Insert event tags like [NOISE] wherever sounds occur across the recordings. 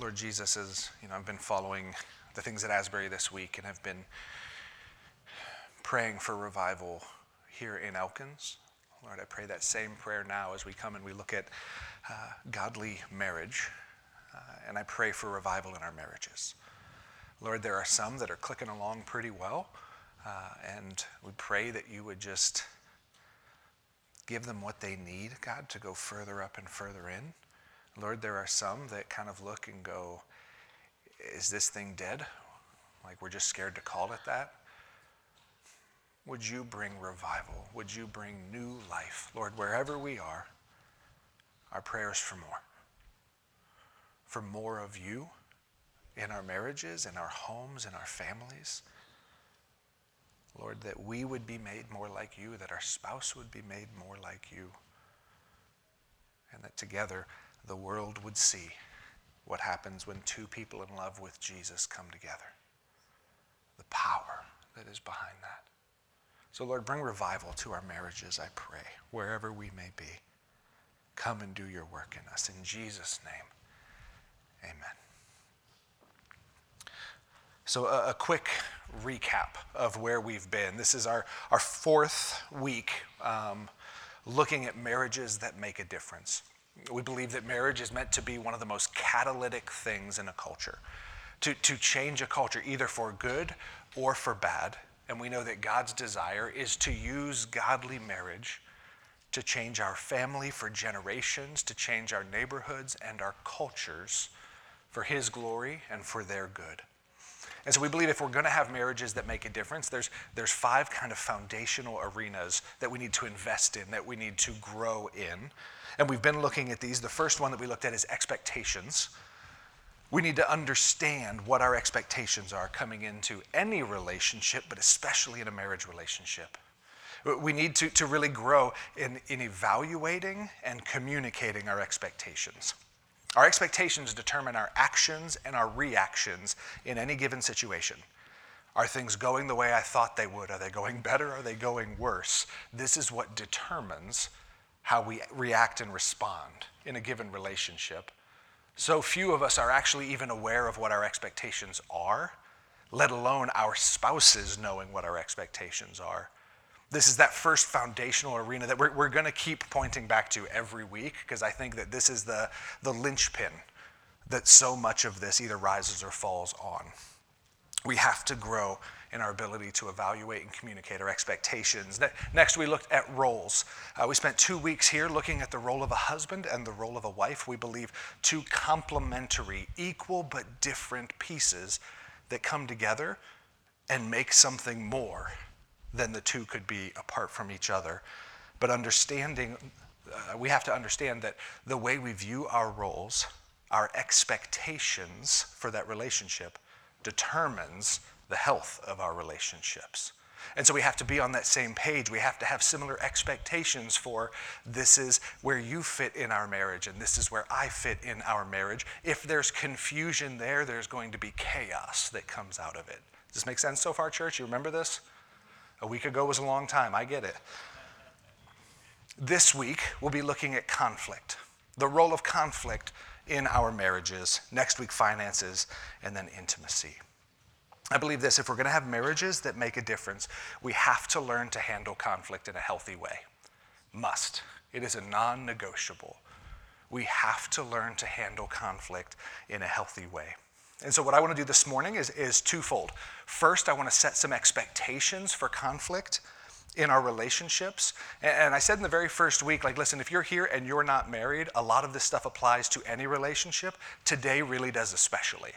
Lord Jesus, as you know, I've been following the things at Asbury this week and have been praying for revival here in Elkins. Lord, I pray that same prayer now as we come and we look at uh, godly marriage. Uh, and I pray for revival in our marriages. Lord, there are some that are clicking along pretty well. Uh, and we pray that you would just give them what they need, God, to go further up and further in. Lord, there are some that kind of look and go, is this thing dead? Like we're just scared to call it that. Would you bring revival? Would you bring new life? Lord, wherever we are, our prayers for more. For more of you in our marriages, in our homes, in our families. Lord, that we would be made more like you, that our spouse would be made more like you, and that together the world would see what happens when two people in love with Jesus come together. The power that is behind that. So, Lord, bring revival to our marriages, I pray, wherever we may be. Come and do your work in us. In Jesus' name, amen. So, a, a quick recap of where we've been. This is our, our fourth week um, looking at marriages that make a difference. We believe that marriage is meant to be one of the most catalytic things in a culture, to, to change a culture either for good or for bad. And we know that God's desire is to use godly marriage to change our family for generations, to change our neighborhoods and our cultures for His glory and for their good. And so we believe if we're going to have marriages that make a difference, there's, there's five kind of foundational arenas that we need to invest in, that we need to grow in. And we've been looking at these. The first one that we looked at is expectations. We need to understand what our expectations are coming into any relationship, but especially in a marriage relationship. We need to, to really grow in, in evaluating and communicating our expectations. Our expectations determine our actions and our reactions in any given situation. Are things going the way I thought they would? Are they going better? Are they going worse? This is what determines how we react and respond in a given relationship. So few of us are actually even aware of what our expectations are, let alone our spouses knowing what our expectations are. This is that first foundational arena that we're, we're going to keep pointing back to every week because I think that this is the, the linchpin that so much of this either rises or falls on. We have to grow in our ability to evaluate and communicate our expectations. Next, we looked at roles. Uh, we spent two weeks here looking at the role of a husband and the role of a wife. We believe two complementary, equal but different pieces that come together and make something more than the two could be apart from each other. But understanding, uh, we have to understand that the way we view our roles, our expectations for that relationship, determines the health of our relationships. And so we have to be on that same page. We have to have similar expectations for this is where you fit in our marriage and this is where I fit in our marriage. If there's confusion there, there's going to be chaos that comes out of it. Does this make sense so far, church? You remember this? A week ago was a long time, I get it. This week, we'll be looking at conflict, the role of conflict in our marriages. Next week, finances, and then intimacy. I believe this if we're going to have marriages that make a difference, we have to learn to handle conflict in a healthy way. Must. It is a non negotiable. We have to learn to handle conflict in a healthy way. And so, what I want to do this morning is, is twofold. First, I want to set some expectations for conflict in our relationships. And I said in the very first week, like, listen, if you're here and you're not married, a lot of this stuff applies to any relationship. Today really does, especially.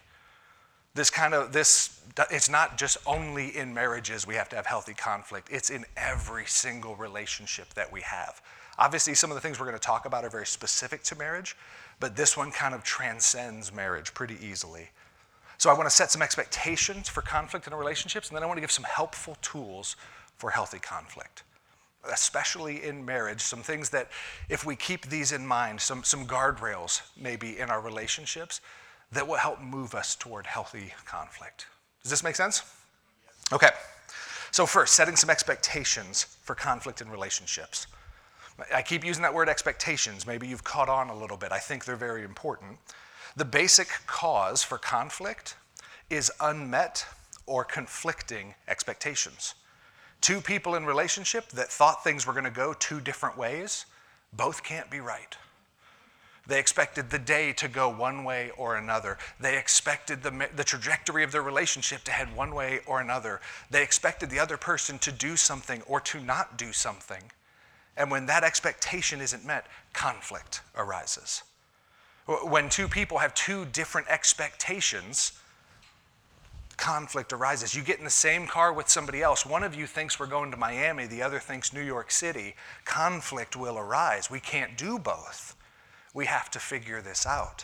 This kind of, this, it's not just only in marriages we have to have healthy conflict, it's in every single relationship that we have. Obviously, some of the things we're going to talk about are very specific to marriage, but this one kind of transcends marriage pretty easily. So I want to set some expectations for conflict in our relationships, and then I want to give some helpful tools for healthy conflict, especially in marriage. Some things that, if we keep these in mind, some, some guardrails maybe in our relationships that will help move us toward healthy conflict. Does this make sense? Okay. So, first, setting some expectations for conflict in relationships. I keep using that word expectations. Maybe you've caught on a little bit. I think they're very important. The basic cause for conflict is unmet or conflicting expectations. Two people in relationship that thought things were going to go two different ways, both can't be right. They expected the day to go one way or another. They expected the, the trajectory of their relationship to head one way or another. They expected the other person to do something or to not do something. And when that expectation isn't met, conflict arises. When two people have two different expectations, conflict arises. You get in the same car with somebody else. One of you thinks we're going to Miami, the other thinks New York City. Conflict will arise. We can't do both. We have to figure this out.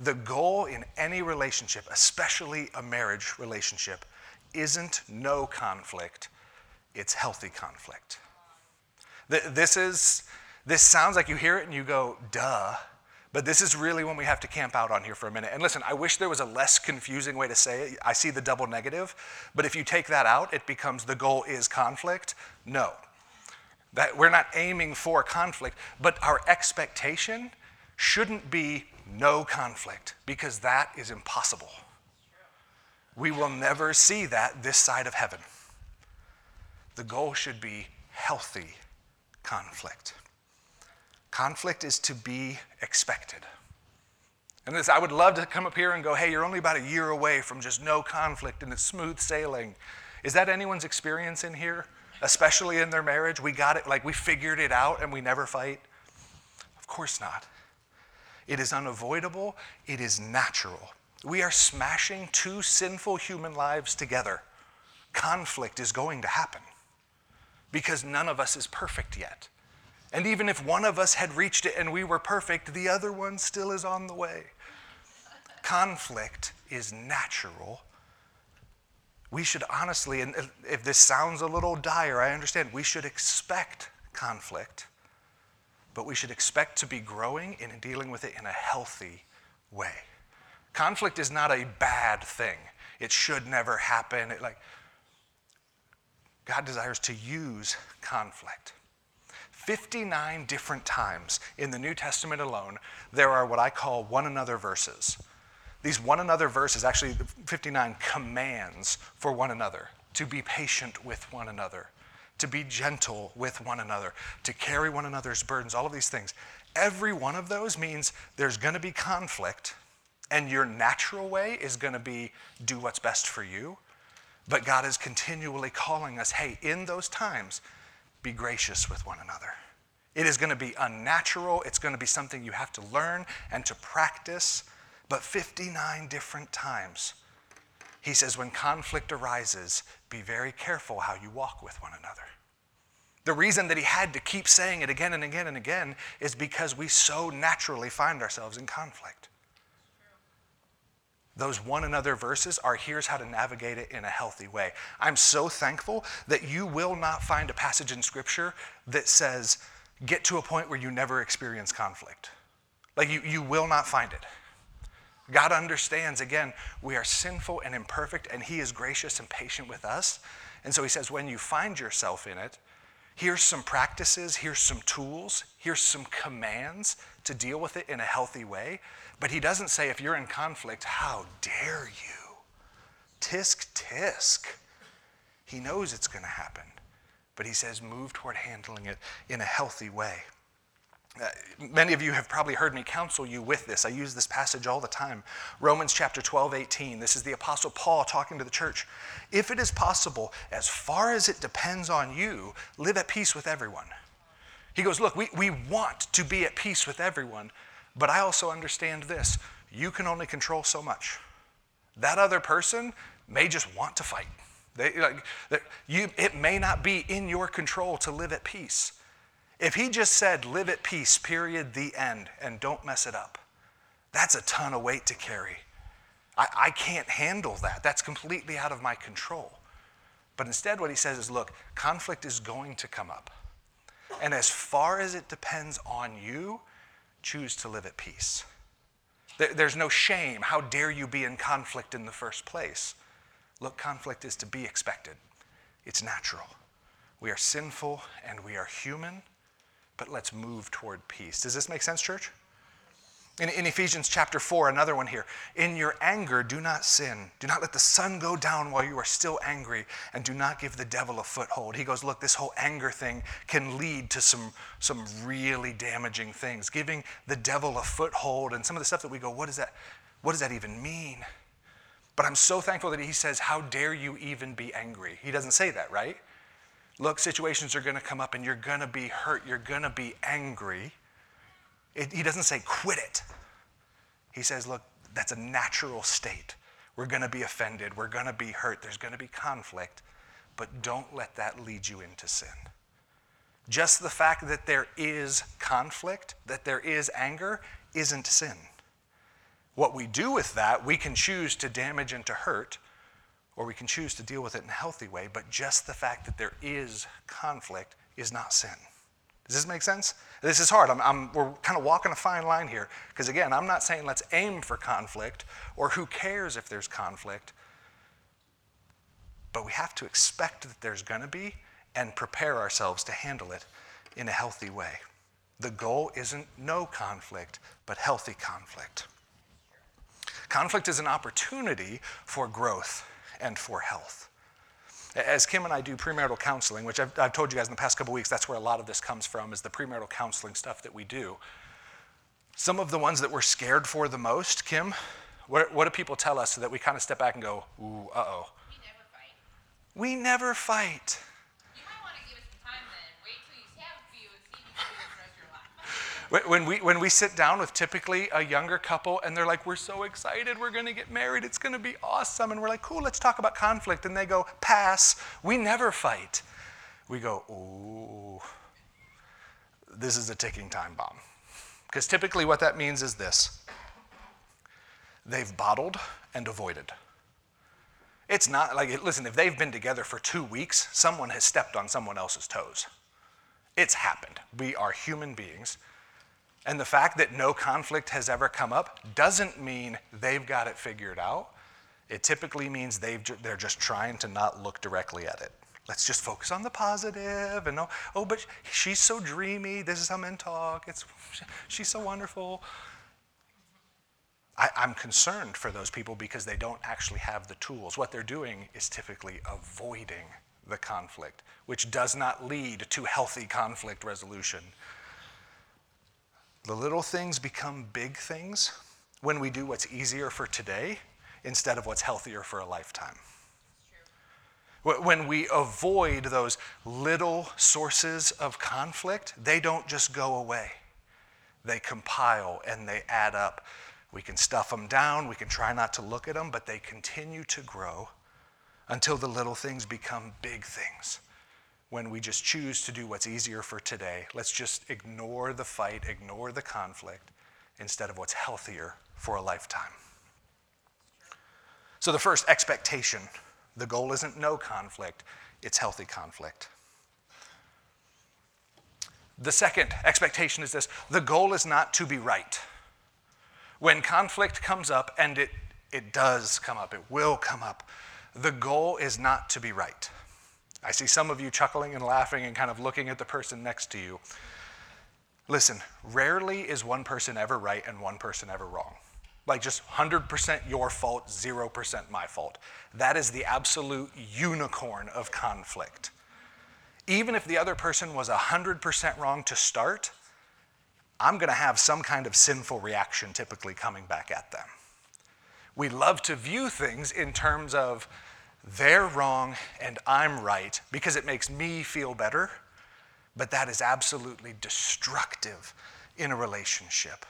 The goal in any relationship, especially a marriage relationship, isn't no conflict, it's healthy conflict. This is this sounds like you hear it and you go, duh. But this is really when we have to camp out on here for a minute. And listen, I wish there was a less confusing way to say it. I see the double negative, but if you take that out, it becomes the goal is conflict. No, that we're not aiming for conflict, but our expectation shouldn't be no conflict because that is impossible. We will never see that this side of heaven. The goal should be healthy conflict. Conflict is to be expected. And this, I would love to come up here and go, hey, you're only about a year away from just no conflict and it's smooth sailing. Is that anyone's experience in here? especially in their marriage. We got it, like we figured it out and we never fight. Of course not. It is unavoidable, it is natural. We are smashing two sinful human lives together. Conflict is going to happen because none of us is perfect yet. And even if one of us had reached it and we were perfect, the other one still is on the way. Conflict is natural we should honestly, and if this sounds a little dire, I understand, we should expect conflict, but we should expect to be growing and dealing with it in a healthy way. Conflict is not a bad thing. It should never happen. It, like God desires to use conflict. 59 different times in the New Testament alone, there are what I call one another verses these one another verses, actually 59 commands for one another to be patient with one another, to be gentle with one another, to carry one another's burdens, all of these things. Every one of those means there's going to be conflict, and your natural way is going to be do what's best for you. But God is continually calling us hey, in those times, be gracious with one another. It is going to be unnatural, it's going to be something you have to learn and to practice but 59 different times. He says, when conflict arises, be very careful how you walk with one another. The reason that he had to keep saying it again and again and again is because we so naturally find ourselves in conflict. Those one another verses are here's how to navigate it in a healthy way. I'm so thankful that you will not find a passage in Scripture that says, get to a point where you never experience conflict. Like, you, you will not find it. God understands, again, we are sinful and imperfect, and He is gracious and patient with us. And so He says, when you find yourself in it, here's some practices, here's some tools, here's some commands to deal with it in a healthy way. But He doesn't say, if you're in conflict, how dare you? Tisk, tisk. He knows it's going to happen. But He says, move toward handling it in a healthy way. Uh, many of you have probably heard me counsel you with this. I use this passage all the time. Romans chapter 12, 18. This is the Apostle Paul talking to the church. If it is possible, as far as it depends on you, live at peace with everyone. He goes, Look, we, we want to be at peace with everyone, but I also understand this. You can only control so much. That other person may just want to fight. They, like, you, it may not be in your control to live at peace. If he just said, live at peace, period, the end, and don't mess it up, that's a ton of weight to carry. I, I can't handle that. That's completely out of my control. But instead, what he says is look, conflict is going to come up. And as far as it depends on you, choose to live at peace. There's no shame. How dare you be in conflict in the first place? Look, conflict is to be expected, it's natural. We are sinful and we are human, but let's move toward peace. Does this make sense, church? In, in, Ephesians chapter 4, another one here. In your anger, do not sin. Do not let the sun go down while you are still angry, and do not give the devil a foothold. He goes, Look, this whole anger thing can lead to some, some really damaging things. Giving the devil a foothold, and some of the stuff that we go, What does that, what does that even mean? But I'm so thankful that he says, How dare you even be angry? He doesn't say that, right? Look, situations are going to come up, and you're going to be hurt. You're going to be angry. It, he doesn't say quit it. He says, look, that's a natural state. We're going to be offended. We're going to be hurt. There's going to be conflict. But don't let that lead you into sin. Just the fact that there is conflict, that there is anger, isn't sin. What we do with that, we can choose to damage and to hurt, or we can choose to deal with it in a healthy way, but just the fact that there is conflict is not sin. Does this make sense? This is hard. I'm, I'm, we're kind of walking a fine line here. Because again, I'm not saying let's aim for conflict or who cares if there's conflict. But we have to expect that there's going to be and prepare ourselves to handle it in a healthy way. The goal isn't no conflict, but healthy conflict. Conflict is an opportunity for growth and for health. As Kim and I do premarital counseling, which I've, I've told you guys in the past couple weeks, that's where a lot of this comes from, is the premarital counseling stuff that we do. Some of the ones that we're scared for the most, Kim, what, what do people tell us so that we kind of step back and go, ooh, uh oh? We never fight. We never fight. When we, when we sit down with typically a younger couple and they're like, we're so excited, we're going to get married, it's going to be awesome. And we're like, cool, let's talk about conflict. And they go, pass, we never fight. We go, ooh, this is a ticking time bomb. Because typically what that means is this they've bottled and avoided. It's not like, listen, if they've been together for two weeks, someone has stepped on someone else's toes. It's happened. We are human beings. And the fact that no conflict has ever come up doesn't mean they've got it figured out. It typically means they've, they're just trying to not look directly at it. Let's just focus on the positive and oh, oh, but she's so dreamy. This is how men talk. It's, she's so wonderful. I, I'm concerned for those people because they don't actually have the tools. What they're doing is typically avoiding the conflict, which does not lead to healthy conflict resolution. The little things become big things when we do what's easier for today instead of what's healthier for a lifetime. When we avoid those little sources of conflict, they don't just go away. They compile and they add up. We can stuff them down, we can try not to look at them, but they continue to grow until the little things become big things when we just choose to do what's easier for today. Let's just ignore the fight, ignore the conflict, instead of what's healthier for a lifetime. So, the first expectation the goal isn't no conflict, it's healthy conflict. The second expectation is this the goal is not to be right. When conflict comes up, and it, it does come up, it will come up, the goal is not to be right. I see some of you chuckling and laughing and kind of looking at the person next to you. Listen, rarely is one person ever right and one person ever wrong. Like just 100% your fault, 0% my fault. That is the absolute unicorn of conflict. Even if the other person was 100% wrong to start, I'm going to have some kind of sinful reaction typically coming back at them. We love to view things in terms of they're wrong and I'm right because it makes me feel better, but that is absolutely destructive in a relationship.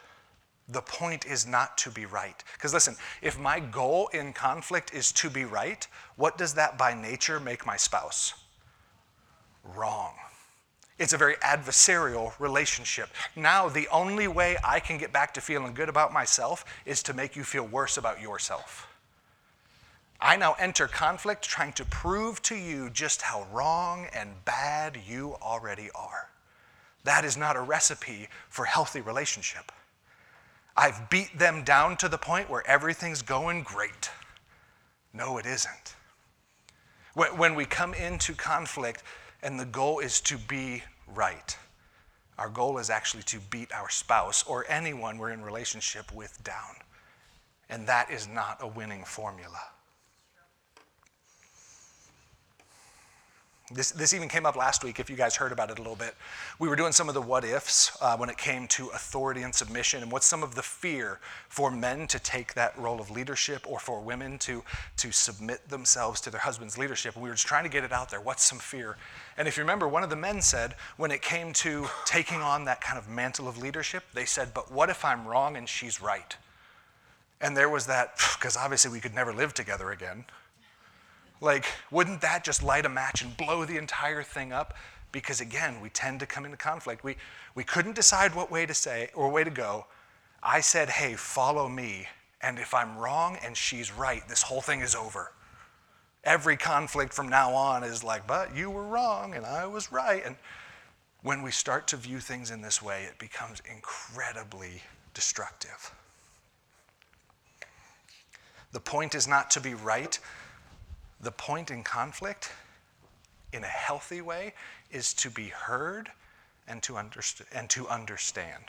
The point is not to be right. Because listen, if my goal in conflict is to be right, what does that by nature make my spouse? Wrong. It's a very adversarial relationship. Now, the only way I can get back to feeling good about myself is to make you feel worse about yourself. I now enter conflict trying to prove to you just how wrong and bad you already are. That is not a recipe for healthy relationship. I've beat them down to the point where everything's going great. No, it isn't. When we come into conflict and the goal is to be right, Our goal is actually to beat our spouse or anyone we're in relationship with down. And that is not a winning formula. This, this even came up last week, if you guys heard about it a little bit. We were doing some of the what ifs uh, when it came to authority and submission, and what's some of the fear for men to take that role of leadership or for women to, to submit themselves to their husband's leadership. We were just trying to get it out there. What's some fear? And if you remember, one of the men said, when it came to taking on that kind of mantle of leadership, they said, But what if I'm wrong and she's right? And there was that, because obviously we could never live together again. Like, wouldn't that just light a match and blow the entire thing up? Because again, we tend to come into conflict. We, we couldn't decide what way to say or way to go. I said, hey, follow me. And if I'm wrong and she's right, this whole thing is over. Every conflict from now on is like, but you were wrong and I was right. And when we start to view things in this way, it becomes incredibly destructive. The point is not to be right, the point in conflict, in a healthy way, is to be heard and to, underst- and to understand.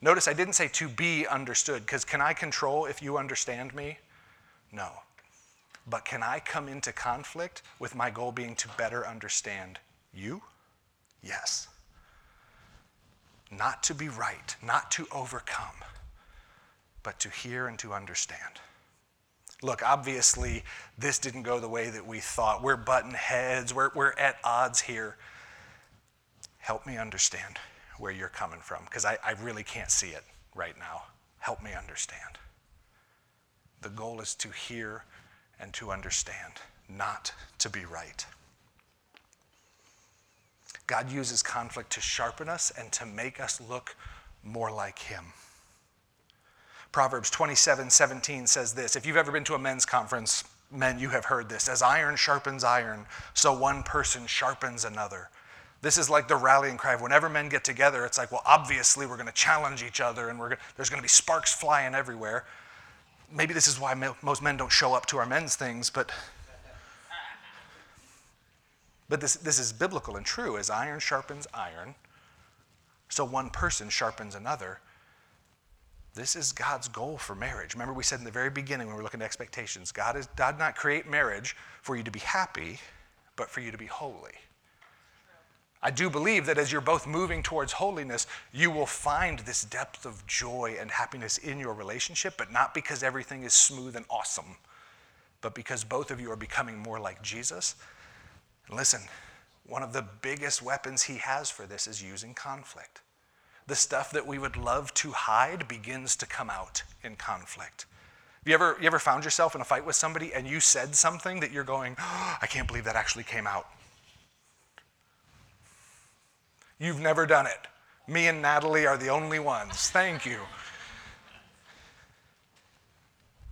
Notice I didn't say to be understood, because can I control if you understand me? No. But can I come into conflict with my goal being to better understand you? Yes. Not to be right, not to overcome, but to hear and to understand look, obviously, this didn't go the way that we thought. We're button heads, we're, we're at odds here. Help me understand where you're coming from, because I, I really can't see it right now. Help me understand. The goal is to hear and to understand, not to be right. God uses conflict to sharpen us and to make us look more like Him. Proverbs 27 17 says this If you've ever been to a men's conference, men, you have heard this. As iron sharpens iron, so one person sharpens another. This is like the rallying cry. Whenever men get together, it's like, well, obviously we're going to challenge each other and we're gonna, there's going to be sparks flying everywhere. Maybe this is why most men don't show up to our men's things, but, but this, this is biblical and true. As iron sharpens iron, so one person sharpens another. This is God's goal for marriage. Remember, we said in the very beginning when we were looking at expectations God, is, did not create marriage for you to be happy, but for you to be holy. I do believe that as you're both moving towards holiness, you will find this depth of joy and happiness in your relationship, but not because everything is smooth and awesome, but because both of you are becoming more like Jesus. And listen, one of the biggest weapons he has for this is using conflict the stuff that we would love to hide begins to come out in conflict. Have you ever, you ever found yourself in a fight with somebody and you said something that you're going, oh, I can't believe that actually came out? You've never done it. Me and Natalie are the only ones. Thank you.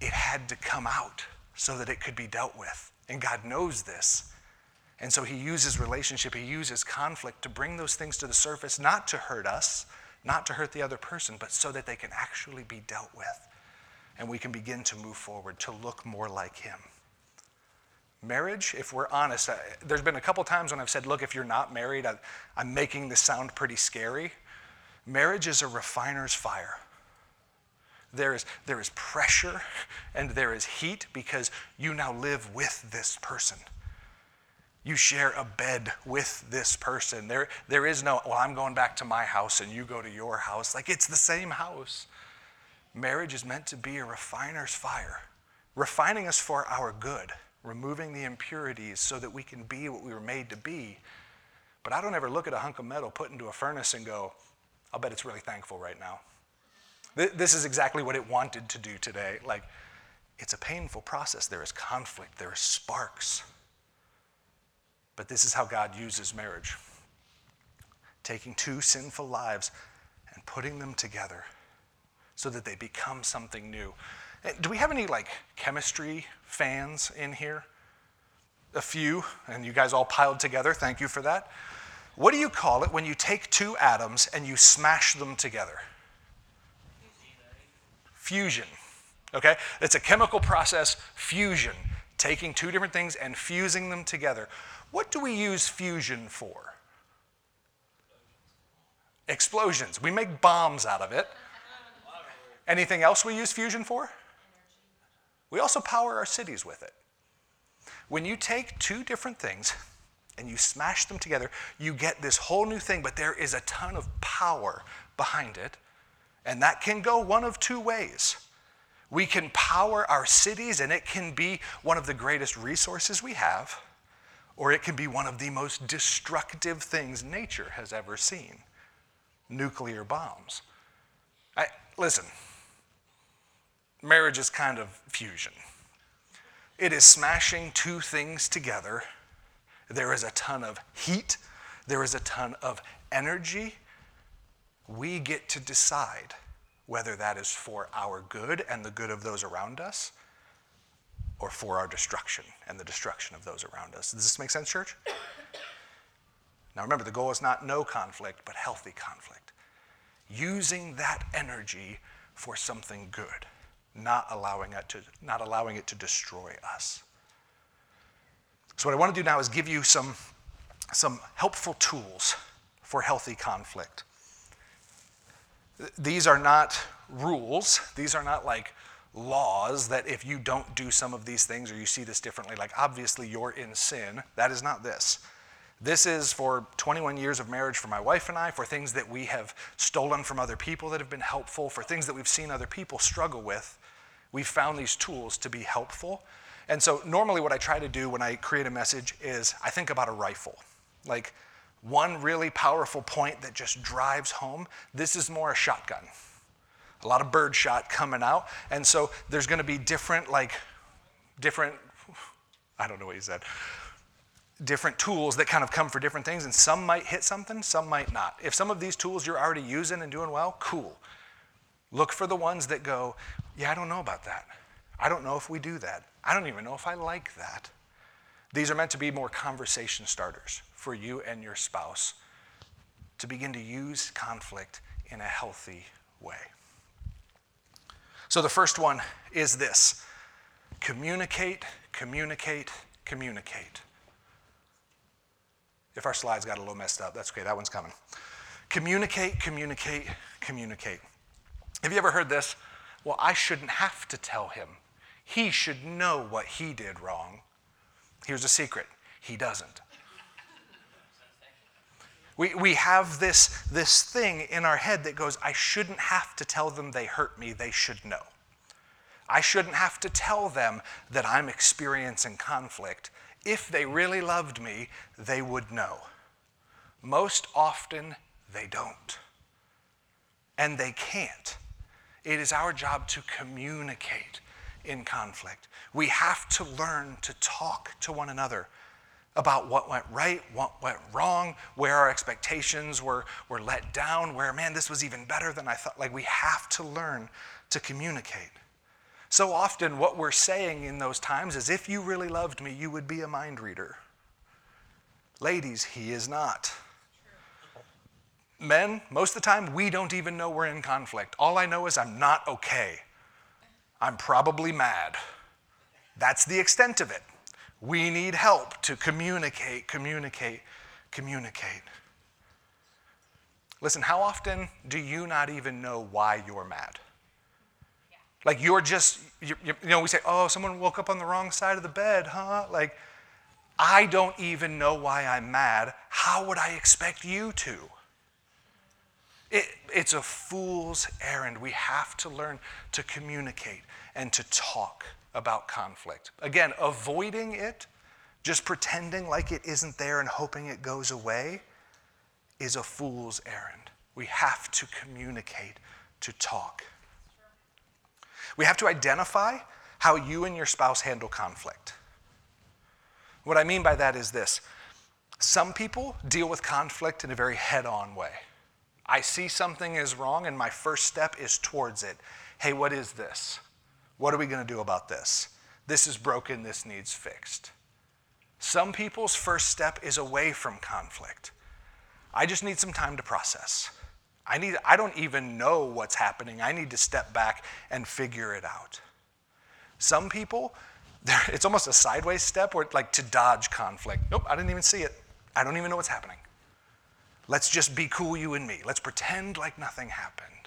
It had to come out so that it could be dealt with. And God knows this. And so He uses relationship, He uses conflict to bring those things to the surface, not to hurt us, not to hurt the other person, but so that they can actually be dealt with. And we can begin to move forward to look more like Him. Marriage, if we're honest, I, there's been a couple times when I've said, look, if you're not married, I, I'm making this sound pretty scary. Marriage is a refiner's fire. There is, there is pressure and there is heat because you now live with this person. You share a bed with this person. There, there is no, well, I'm going back to my house and you go to your house. Like it's the same house. Marriage is meant to be a refiner's fire, refining us for our good, removing the impurities so that we can be what we were made to be. But I don't ever look at a hunk of metal put into a furnace and go, I'll bet it's really thankful right now. This is exactly what it wanted to do today. Like, it's a painful process. There is conflict, there are sparks. But this is how God uses marriage taking two sinful lives and putting them together so that they become something new. Eh, do we have any like chemistry fans in here? A few, and you guys all piled together. Thank you for that. What do you call it when you take two atoms and you smash them together? Fusion. Okay? It's a chemical process, fusion, taking two different things and fusing them together. What do we use fusion for? Explosions. We make bombs out of it. Anything else we use fusion for? We also power our cities with it. When you take two different things and you smash them together, you get this whole new thing, but there is a ton of power behind it. And that can go one of two ways. We can power our cities, and it can be one of the greatest resources we have, or it can be one of the most destructive things nature has ever seen nuclear bombs. I, listen, marriage is kind of fusion. It is smashing two things together. There is a ton of heat, there is a ton of energy. We get to decide whether that is for our good and the good of those around us or for our destruction and the destruction of those around us. Does this make sense, church? Now remember, the goal is not no conflict, but healthy conflict. Using that energy for something good not allowing it to, not allowing it to destroy us. So, what I want to do now is give you some, some helpful tools for healthy conflict. These are not rules, these are not like laws that if you don't do some of these things or you see this differently, like obviously you're in sin. That is not this. This is for 21 years of marriage for my wife and I, for things that we have stolen from other people that have been helpful, for things that we've seen other people struggle with. We've found these tools to be helpful. And so, normally, what I try to do when I create a message is I think about a rifle. Like one really powerful point that just drives home. This is more a shotgun. A lot of bird shot coming out. And so, there's going to be different, like, different, I don't know what you said different tools that kind of come for different things, and some might hit something, some might not. If some of these tools you're already using and doing well, cool. Look for the ones that go, yeah, I don't know about that. I don't know if we do that. I don't even know if I like that. These are meant to be more conversation starters for you and your spouse to begin to use conflict in a healthy way. So the first one is this communicate, communicate, communicate. If our slides got a little messed up, that's okay, that one's coming. Communicate, communicate, communicate. Have you ever heard this? Well, I shouldn't have to tell him. He should know what he did wrong. Here's a secret he doesn't. We, we have this, this thing in our head that goes, I shouldn't have to tell them they hurt me, they should know. I shouldn't have to tell them that I'm experiencing conflict. If they really loved me, they would know. Most often, they don't. And they can't. It is our job to communicate in conflict. We have to learn to talk to one another about what went right, what went wrong, where our expectations were, were let down, where, man, this was even better than I thought. Like, we have to learn to communicate. So often, what we're saying in those times is if you really loved me, you would be a mind reader. Ladies, he is not. Men, most of the time, we don't even know we're in conflict. All I know is I'm not okay. I'm probably mad. That's the extent of it. We need help to communicate, communicate, communicate. Listen, how often do you not even know why you're mad? Like you're just, you, you, know, we say, oh, someone woke up on the wrong side of the bed, huh? Like, I don't even know why I'm mad. How would I expect you to? It, it's a fool's errand. We have to learn to communicate and to talk about conflict. Again, avoiding it, just pretending like it isn't there and hoping it goes away, is a fool's errand. We have to communicate, to talk. We have to identify how you and your spouse handle conflict. What I mean by that is this some people deal with conflict in a very head on way. I see something is wrong, and my first step is towards it. Hey, what is this? What are we going to do about this? This is broken, this needs fixed. Some people's first step is away from conflict. I just need some time to process. I, need, I don't even know what's happening. I need to step back and figure it out. Some people, [LAUGHS] it's almost a sideways step where, like, to dodge conflict. Nope, I didn't even see it. I don't even know what's happening. Let's just be cool, you and me. Let's pretend like nothing happened.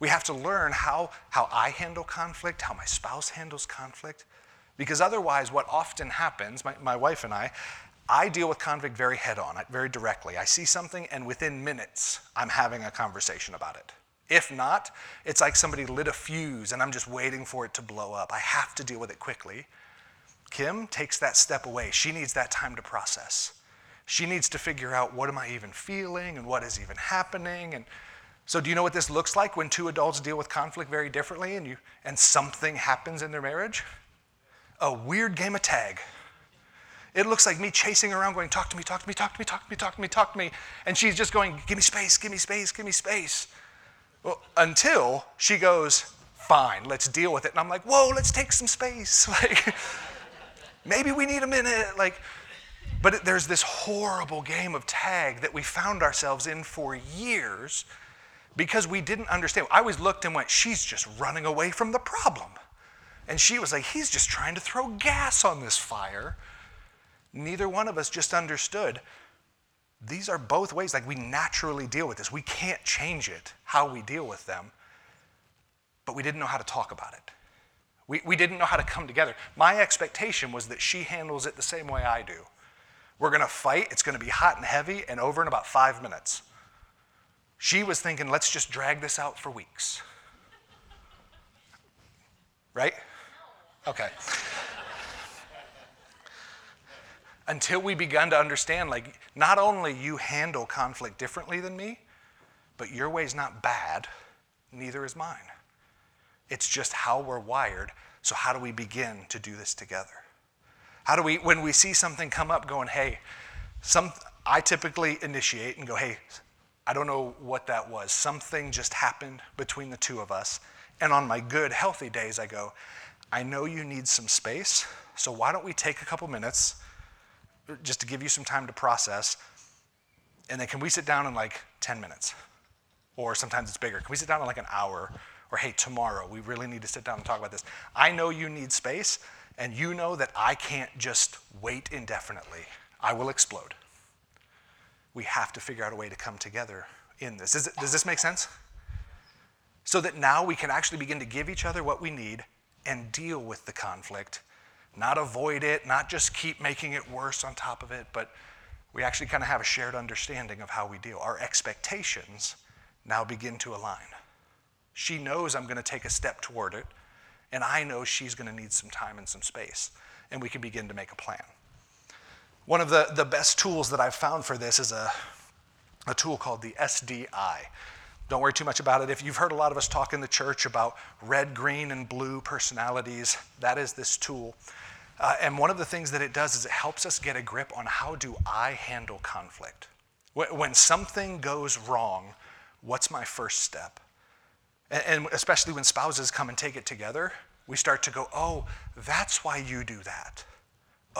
We have to learn how, how I handle conflict, how my spouse handles conflict, because otherwise, what often happens, my, my wife and I, I deal with conflict very head on, very directly. I see something, and within minutes, I'm having a conversation about it. If not, it's like somebody lit a fuse and I'm just waiting for it to blow up. I have to deal with it quickly. Kim takes that step away. She needs that time to process. She needs to figure out what am I even feeling and what is even happening and so do you know what this looks like when two adults deal with conflict very differently and you and something happens in their marriage? A weird game of tag. It looks like me chasing around going, talk to me, talk to me, talk to me, talk to me, talk to me, talk to me. And she's just going, give me space, give me space, give me space. Well, until she goes, fine, let's deal with it. And I'm like, whoa, let's take some space. [LAUGHS] Like, maybe we need a minute. Like, but there's this horrible game of tag that we found ourselves in for years because we didn't understand. I always looked and went, she's just running away from the problem. And she was like, he's just trying to throw gas on this fire. Neither one of us just understood. These are both ways, like we naturally deal with this. We can't change it, how we deal with them. But we didn't know how to talk about it. We, we didn't know how to come together. My expectation was that she handles it the same way I do. We're to fight, it's to be hot and heavy, and over in about five minutes. She was thinking, let's just drag this out for weeks. Right? Okay. Until we begun to understand, like, not only you handle conflict differently than me, but your way's not bad, neither is mine. It's just how we're wired. So, how do we begin to do this together? How do we, when we see something come up, going, hey, some, I typically initiate and go, hey, I don't know what that was. Something just happened between the two of us. And on my good, healthy days, I go, I know you need some space, so why don't we take a couple minutes just to give you some time to process? And then can we sit down in like 10 minutes? Or sometimes it's bigger. Can we sit down in like an hour? Or hey, tomorrow, we really need to sit down and talk about this. I know you need space, and you know that I can't just wait indefinitely. I will explode we have to figure out a way to come together in this. Does, it, does this make sense? So that now we can actually begin to give each other what we need and deal with the conflict, not avoid it, not just keep making it worse on top of it, but we actually kind of have a shared understanding of how we deal. Our expectations now begin to align. She knows I'm going to take a step toward it, and I know she's going to need some time and some space, and we can begin to make a plan. One of the, the best tools that I've found for this is a, a tool called the SDI. Don't worry too much about it. If you've heard a lot of us talk in the church about red, green, and blue personalities, that is this tool. Uh, and one of the things that it does is it helps us get a grip on how do I handle conflict. When something goes wrong, what's my first step? And especially when spouses come and take it together, we start to go, oh, that's why you do that.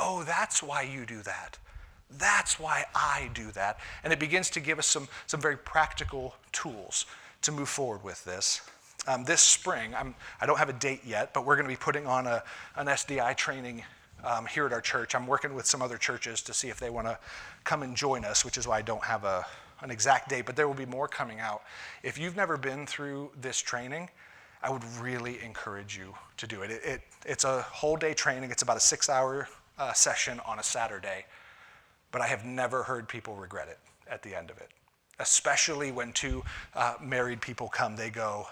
Oh, that's why you do that. That's why I do that. And it begins to give us some, some very practical tools to move forward with this. Um, this spring, I'm, I do not have a date yet, but we're going to be putting on a, an SDI training um, here at our church. I'm working with some other churches to see if they want to come and join us, which is why I don't have a, an exact date, but there will be more coming out. If you've never been through this training, I would really encourage you to do it. it, it it's a whole day training, it's about a six hour uh, session on a Saturday, but I have never heard people regret it at the end of it. Especially when two uh, married people come, they go,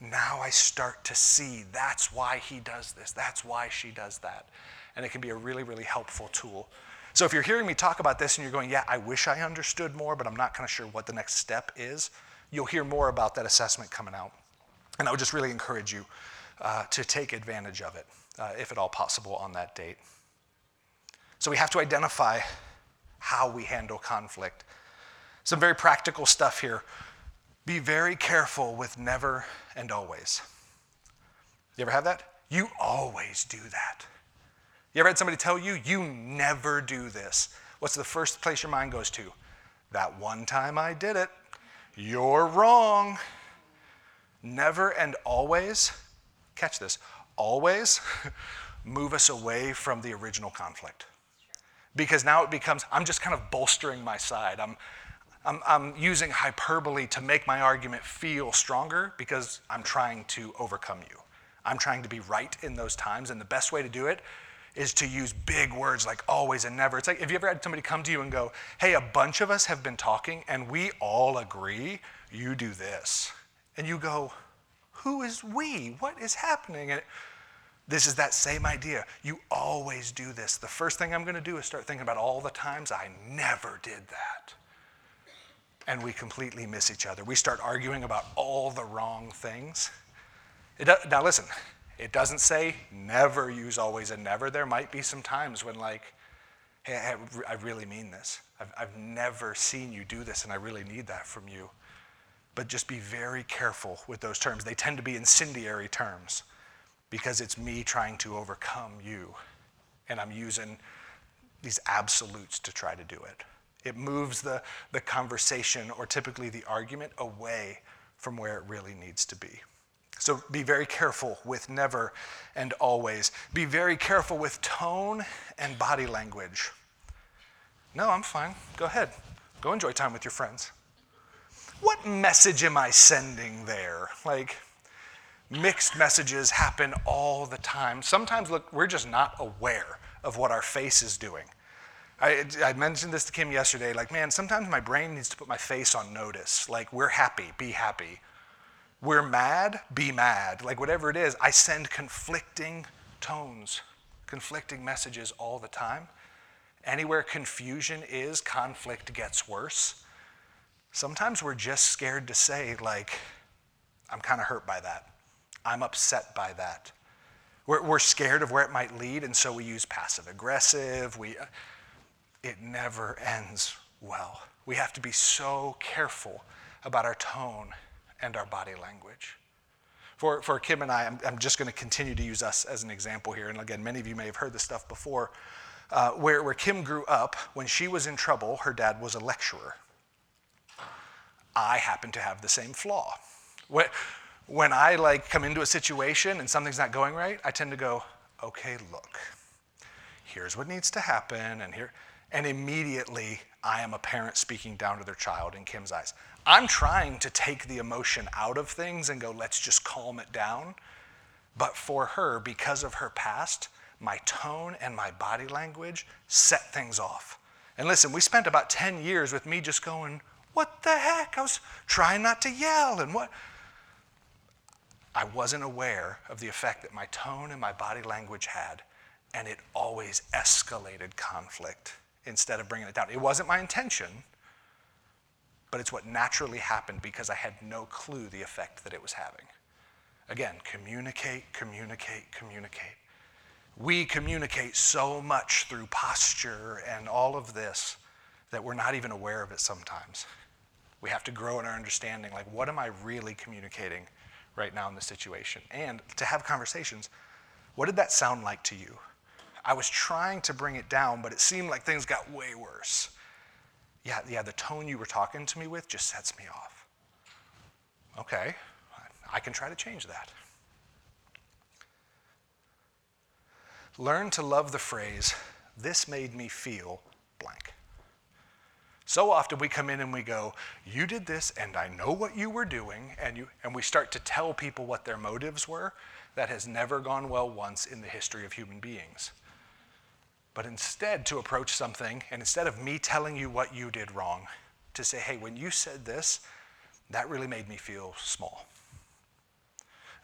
Now I start to see that's why he does this, that's why she does that. And it can be a really, really helpful tool. So if you're hearing me talk about this and you're going, Yeah, I wish I understood more, but I'm not kind of sure what the next step is, you'll hear more about that assessment coming out. And I would just really encourage you uh, to take advantage of it, uh, if at all possible, on that date. So we have to identify how we handle conflict. Some very practical stuff here. Be very careful with never and always. You ever have that? You always do that. You ever had somebody tell you, you never do this? What's the first place your mind goes to? That one time I did it. You're wrong. Never and always, catch this, always [LAUGHS] move us away from the original conflict because now it becomes I'm just kind of bolstering my side. I'm I'm, I'm using hyperbole to make my argument feel stronger because I'm trying to overcome you. I'm trying to be right in those times, and the best way to do it is to use big words like always and never. It's like, have you ever had somebody come to you and go, hey, a bunch of us have been talking and we all agree you do this? And you go, who is we? What is happening? And this is that same idea. You always do this. The first thing I'm going to do is start thinking about all the times I never did that. And we completely miss each other. We start arguing about all the wrong things. It, now, listen, it doesn't say never use always and never. There might be some times when, like, hey, I, really mean this. I've, I've never seen you do this, and I really need that from you. But just be very careful with those terms. They tend to be incendiary terms because it's me trying to overcome you, and I'm using these absolutes to try to do it. It moves the, the conversation or typically the argument away from where it really needs to be. So be very careful with never and always. Be very careful with tone and body language. No, I'm fine. Go ahead. Go enjoy time with your friends. What message am I sending there? Like, mixed messages happen all the time. Sometimes, look, we're just not aware of what our face is doing. I, I, mentioned this to Kim yesterday. Like, man, sometimes my brain needs to put my face on notice. Like, we're happy, be happy. We're mad, be mad. Like whatever it is, I send conflicting tones, conflicting messages all the time. Anywhere confusion is, conflict gets worse. Sometimes we're just scared to say, like, I'm kind of hurt by that. I'm upset by that. We're, we're scared of where it might lead, and so we use passive aggressive. We, uh, it never ends well. We have to be so careful about our tone and our body language. For, for Kim and I, I'm, I'm just going to continue to use us as an example here. And again, many of you may have heard this stuff before. Uh, where, where Kim grew up, when she was in trouble, her dad was a lecturer. I happen to have the same flaw. When, when I like come into a situation and something's not going right, I tend to go, okay, look, here's what needs to happen, and here, and immediately I am a parent speaking down to their child in Kim's eyes. I'm trying to take the emotion out of things and go, let's just calm it down. But for her, because of her past, my tone and my body language set things off. And listen, we spent about 10 years with me just going, what the heck? I was trying not to yell and what? I wasn't aware of the effect that my tone and my body language had, and it always escalated conflict instead of bringing it down. It wasn't my intention, but it's what naturally happened because I had no clue the effect that it was having. Again, communicate, communicate, communicate. We communicate so much through posture and all of this that we're not even aware of it sometimes. We have to grow in our understanding like, what am I really communicating right now in this situation? And to have conversations, what did that sound like to you? I was trying to bring it down, but it seemed like things got way worse yeah, yeah, the tone you were talking to me with just sets me off. Okay, I can try to change that. Learn to love the phrase, this made me feel blank. So often we come in and we go, You did this, and I know what you were doing, and, you, and we start to tell people what their motives were. That has never gone well once in the history of human beings but instead to approach something, and instead of me telling you what you did wrong, to say, hey, when you said this, that really made me feel small.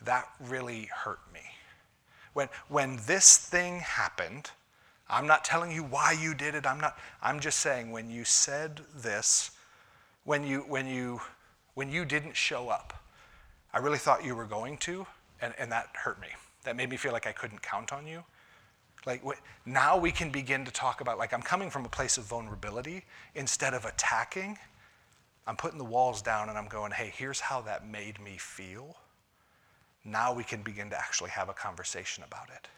That really hurt me. When, when this thing happened, I'm not telling you why you did it. I'm not, I'm just saying when you said this, when you, when you, when you didn't show up, I really thought you were going to, and, and that hurt me. That made me feel like I couldn't count on you. Like now we can begin to talk about like I'm coming from a place of vulnerability instead of attacking. I'm putting the walls down and I'm going, "Hey, here's how that made me feel." Now we can begin to actually have a conversation about it.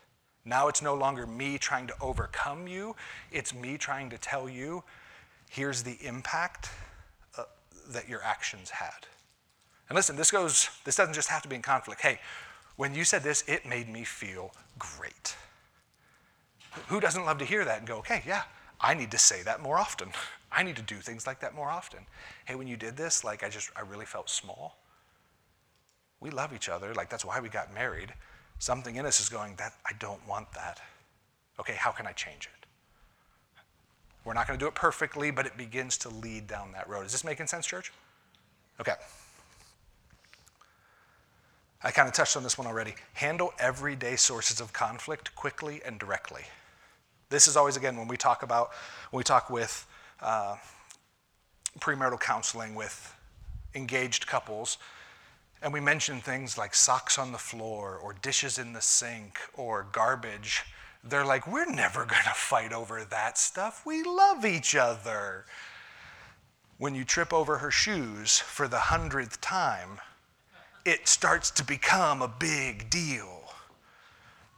Now it's no longer me trying to overcome you, it's me trying to tell you, here's the impact uh, that your actions had. And listen, this goes this doesn't just have to be in conflict. Hey, when you said this, it made me feel great. Who doesn't love to hear that and go, okay, yeah, I need to say that more often. [LAUGHS] I need to do things like that more often. Hey, when you did this, like I just, I really felt small. We love each other. Like that's why we got married. Something in us is going, that I don't want that. Okay, how can I change it? We're not going to do it perfectly, but it begins to lead down that road. Is this making sense, church? Okay. I kind of touched on this one already. Handle everyday sources of conflict quickly and directly. This is always, again, when we talk about, when we talk with uh, premarital counseling with engaged couples, and we mention things like socks on the floor or dishes in the sink or garbage, they're like, we're never [LAUGHS] going to fight over that stuff. We love each other. When you trip over her shoes for the hundredth time, it starts to become a big deal.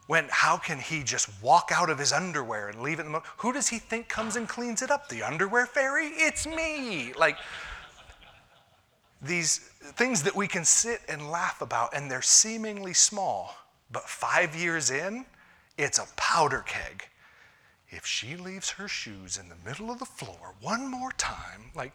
When how can he just walk out of his underwear and leave it in the Who does he think comes and cleans it up? The underwear fairy? It's me. Like these things that we can sit and laugh about and they're seemingly small, but 5 years in, it's a powder keg. If she leaves her shoes in the middle of the floor one more time, like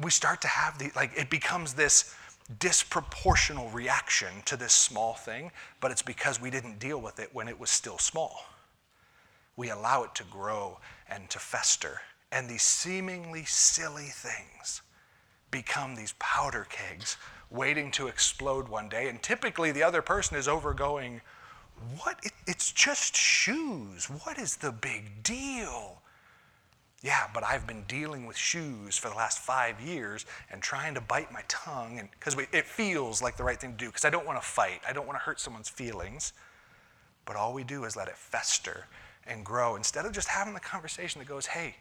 we start to have the like it becomes this disproportional reaction to this small thing, but it's because we didn't deal with it when it was still small. We allow it to grow and to fester, and these seemingly silly things become these powder kegs waiting to explode one day. And typically, the other person is over going, What? It's just shoes. What is the big deal? Yeah, but I've been dealing with shoes for the last five years and trying to bite my tongue because it feels like the right thing to do because I don't want to fight. I don't want to hurt someone's feelings. But all we do is let it fester and grow instead of just having the conversation that goes, hey,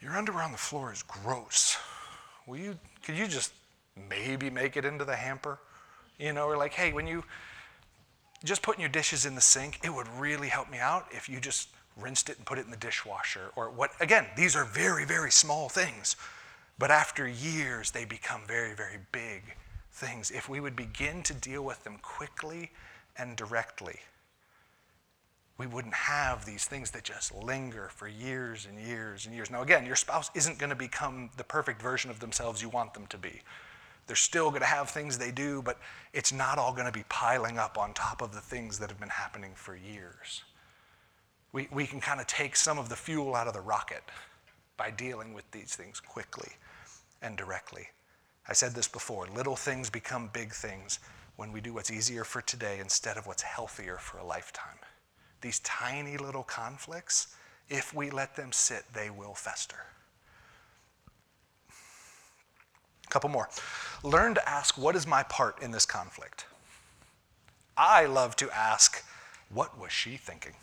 your underwear on the floor is gross. Will you, could you just maybe make it into the hamper? You know, or like, hey, when you just putting your dishes in the sink, it would really help me out if you just rinsed it and put it in the dishwasher or what again these are very very small things but after years they become very very big things if we would begin to deal with them quickly and directly we wouldn't have these things that just linger for years and years and years now again your spouse isn't going to become the perfect version of themselves you want them to be they're still going to have things they do but it's not all going to be piling up on top of the things that have been happening for years we, we can kind of take some of the fuel out of the rocket by dealing with these things quickly and directly. I said this before little things become big things when we do what's easier for today instead of what's healthier for a lifetime. These tiny little conflicts, if we let them sit, they will fester. A couple more. Learn to ask, What is my part in this conflict? I love to ask, What was she thinking?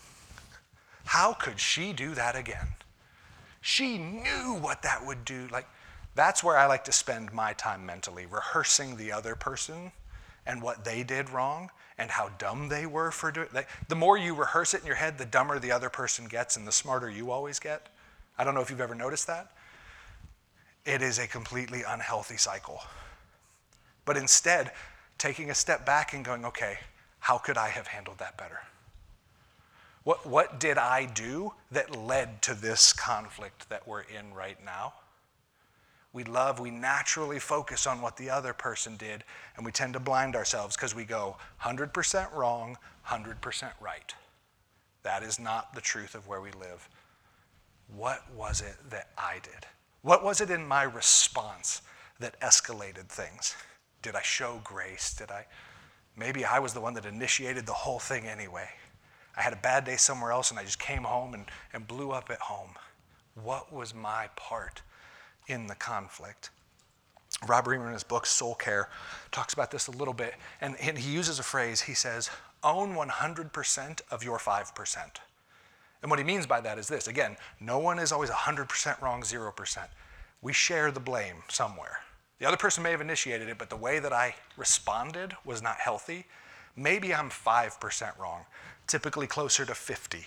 How could she do that again? She knew what that would do. Like, that's where I like to spend my time mentally, rehearsing the other person and what they did wrong and how dumb they were for doing it. The more you rehearse it in your head, the dumber the other person gets and the smarter you always get. I don't know if you've ever noticed that. It is a completely unhealthy cycle. But instead, taking a step back and going, okay, how could I have handled that better? What, what did I do that led to this conflict that we're in right now? We love, we naturally focus on what the other person did, and we tend to blind ourselves because we go 100% wrong, 100% right. That is not the truth of where we live. What was it that I did? What was it in my response that escalated things? Did I show grace? Did I? Maybe I was the one that initiated the whole thing anyway. I had a bad day somewhere else and I just came home and, and blew up at home. What was my part in the conflict? Rob Reimer in his book Soul Care talks about this a little bit, and, and he uses a phrase. He says, Own 100% of your 5%. And what he means by that is this again, no one is always 100% wrong, 0%. We share the blame somewhere. The other person may have initiated it, but the way that I responded was not healthy. Maybe I'm 5% wrong typically closer to 50.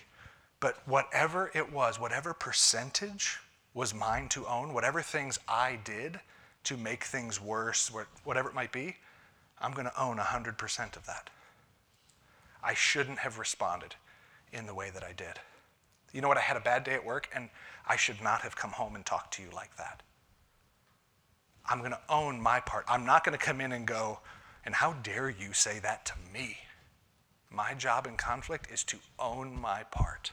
But whatever it was, whatever percentage was mine to own, whatever things I did to make things worse, whatever it might be, I'm going to own 100% of that. I shouldn't have responded in the way that I did. You know what? I had a bad day at work and I should not have come home and talked to you like that. I'm going to own my part. I'm not going to come in and go, and how dare you say that to me? My job in conflict is to own my part.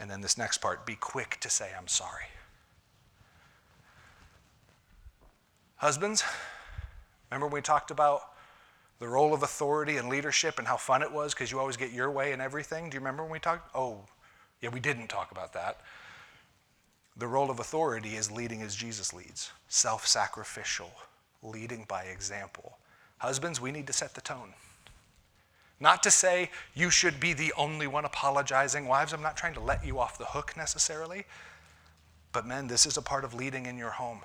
And then this next part be quick to say, I'm sorry. Husbands, remember when we talked about the role of authority and leadership and how fun it was because you always get your way in everything? Do you remember when we talked? Oh, yeah, we didn't talk about that. The role of authority is leading as Jesus leads, self sacrificial, leading by example. Husbands, we need to set the tone. Not to say you should be the only one apologizing. Wives, I'm not trying to let you off the hook necessarily. But men, this is a part of leading in your home.